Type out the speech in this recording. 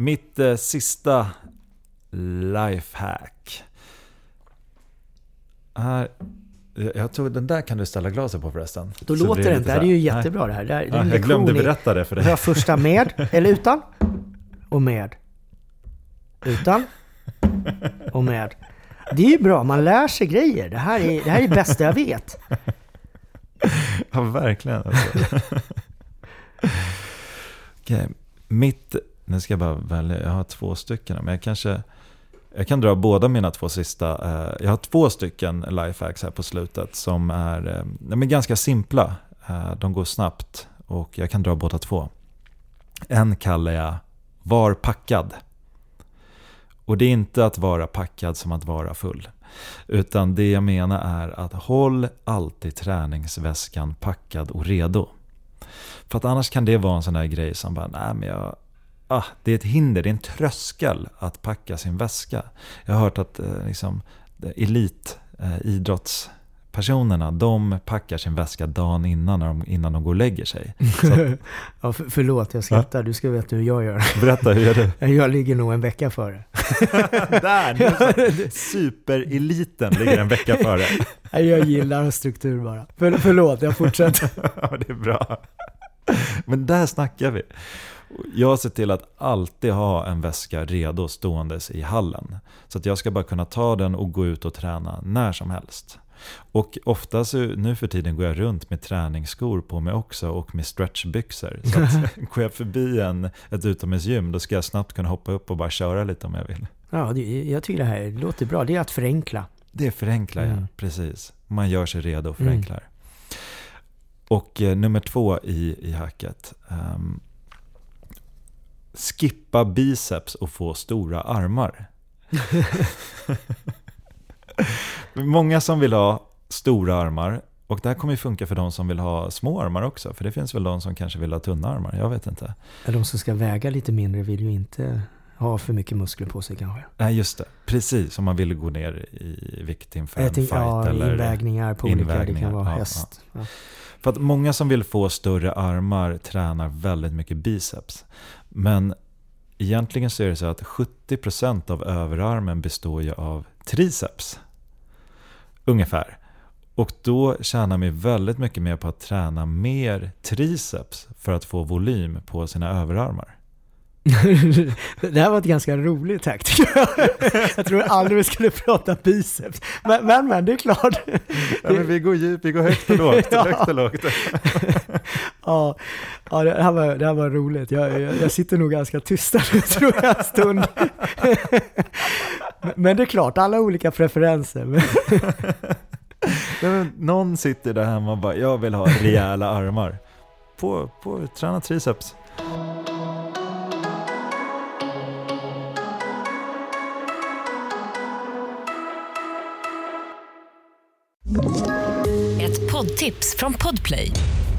Mitt eh, sista lifehack. Här, jag tror den där kan du ställa glaset på förresten. Då Så låter blir det här är ju jättebra det här. Det här Ja, jag glömde berätta det för dig. Första med eller utan? Och med. Utan. Och med. Det är ju bra, man lär sig grejer. Det här är det här är det bästa jag vet. Ja, verkligen. Alltså. Okej, mitt... Nu ska jag bara välja. Jag har två stycken. Men jag kanske... Jag kan dra båda mina två sista. Eh, jag har två stycken lifehacks här på slutet som är eh, ganska simpla. Eh, de går snabbt och jag kan dra båda två. En kallar jag Var packad. Och det är inte att vara packad som att vara full. Utan det jag menar är att håll alltid träningsväskan packad och redo. För att annars kan det vara en sån där grej som bara, nej men jag, ah, det är ett hinder, det är en tröskel att packa sin väska. Jag har hört att eh, liksom, elit, eh, idrottspersonerna, de packar sin väska dagen innan, när de, innan de går och lägger sig. Så Ja, för, förlåt, jag skrattar. Du ska veta hur jag gör. berätta, hur gör du? Jag ligger nog en vecka före. Där! Supereliten ligger en vecka före. Jag gillar struktur bara. För, förlåt, jag fortsätter. Ja, det är bra. Men där snackar vi. Jag ser till att alltid ha en väska redo ståendes i hallen. Så att jag ska bara kunna ta den och gå ut och träna när som helst. Och ofta så, nu för tiden går jag runt med träningsskor på mig också och med stretchbyxor. Så att går jag förbi en, ett utomhusgym då ska jag snabbt kunna hoppa upp och bara köra lite om jag vill. Ja, jag tycker det här låter bra. Det är att förenkla. Det förenklar jag, Mm. precis. Man gör sig redo och förenklar. Och eh, nummer två i, i hacket. ehm, skippa biceps och få stora armar. Många som vill ha stora armar. Och det här kommer ju funka för de som vill ha små armar också. För det finns väl de som kanske vill ha tunna armar. Jag vet inte. De som ska väga lite mindre vill ju inte ha för mycket muskler på sig kanske. Nej, just det. Precis, om man vill gå ner i vikt inför en fight. ja, eller... invägningar på olika, det invägningar, kan vara ja, häst. Ja. För att många som vill få större armar tränar väldigt mycket biceps. Men egentligen så är det så att 70% av överarmen består ju av triceps. Ungefär. Och då tjänar man väldigt mycket mer på att träna mer triceps för att få volym på sina överarmar. det här var ett ganska roligt jag. Jag tror aldrig vi skulle prata biceps. Men, men, men det är klart. Ja, men vi går djupt, vi går högt och lågt. Ja. högt och lågt. Ja, ja det, här var, det här var roligt. Jag, jag, jag sitter nog ganska tyst där tror jag en stund. Men, det är klart, alla olika preferenser. Någon sitter där hemma och bara, jag vill ha rejäla armar. På, på träna triceps. Ett poddtips från Podplay.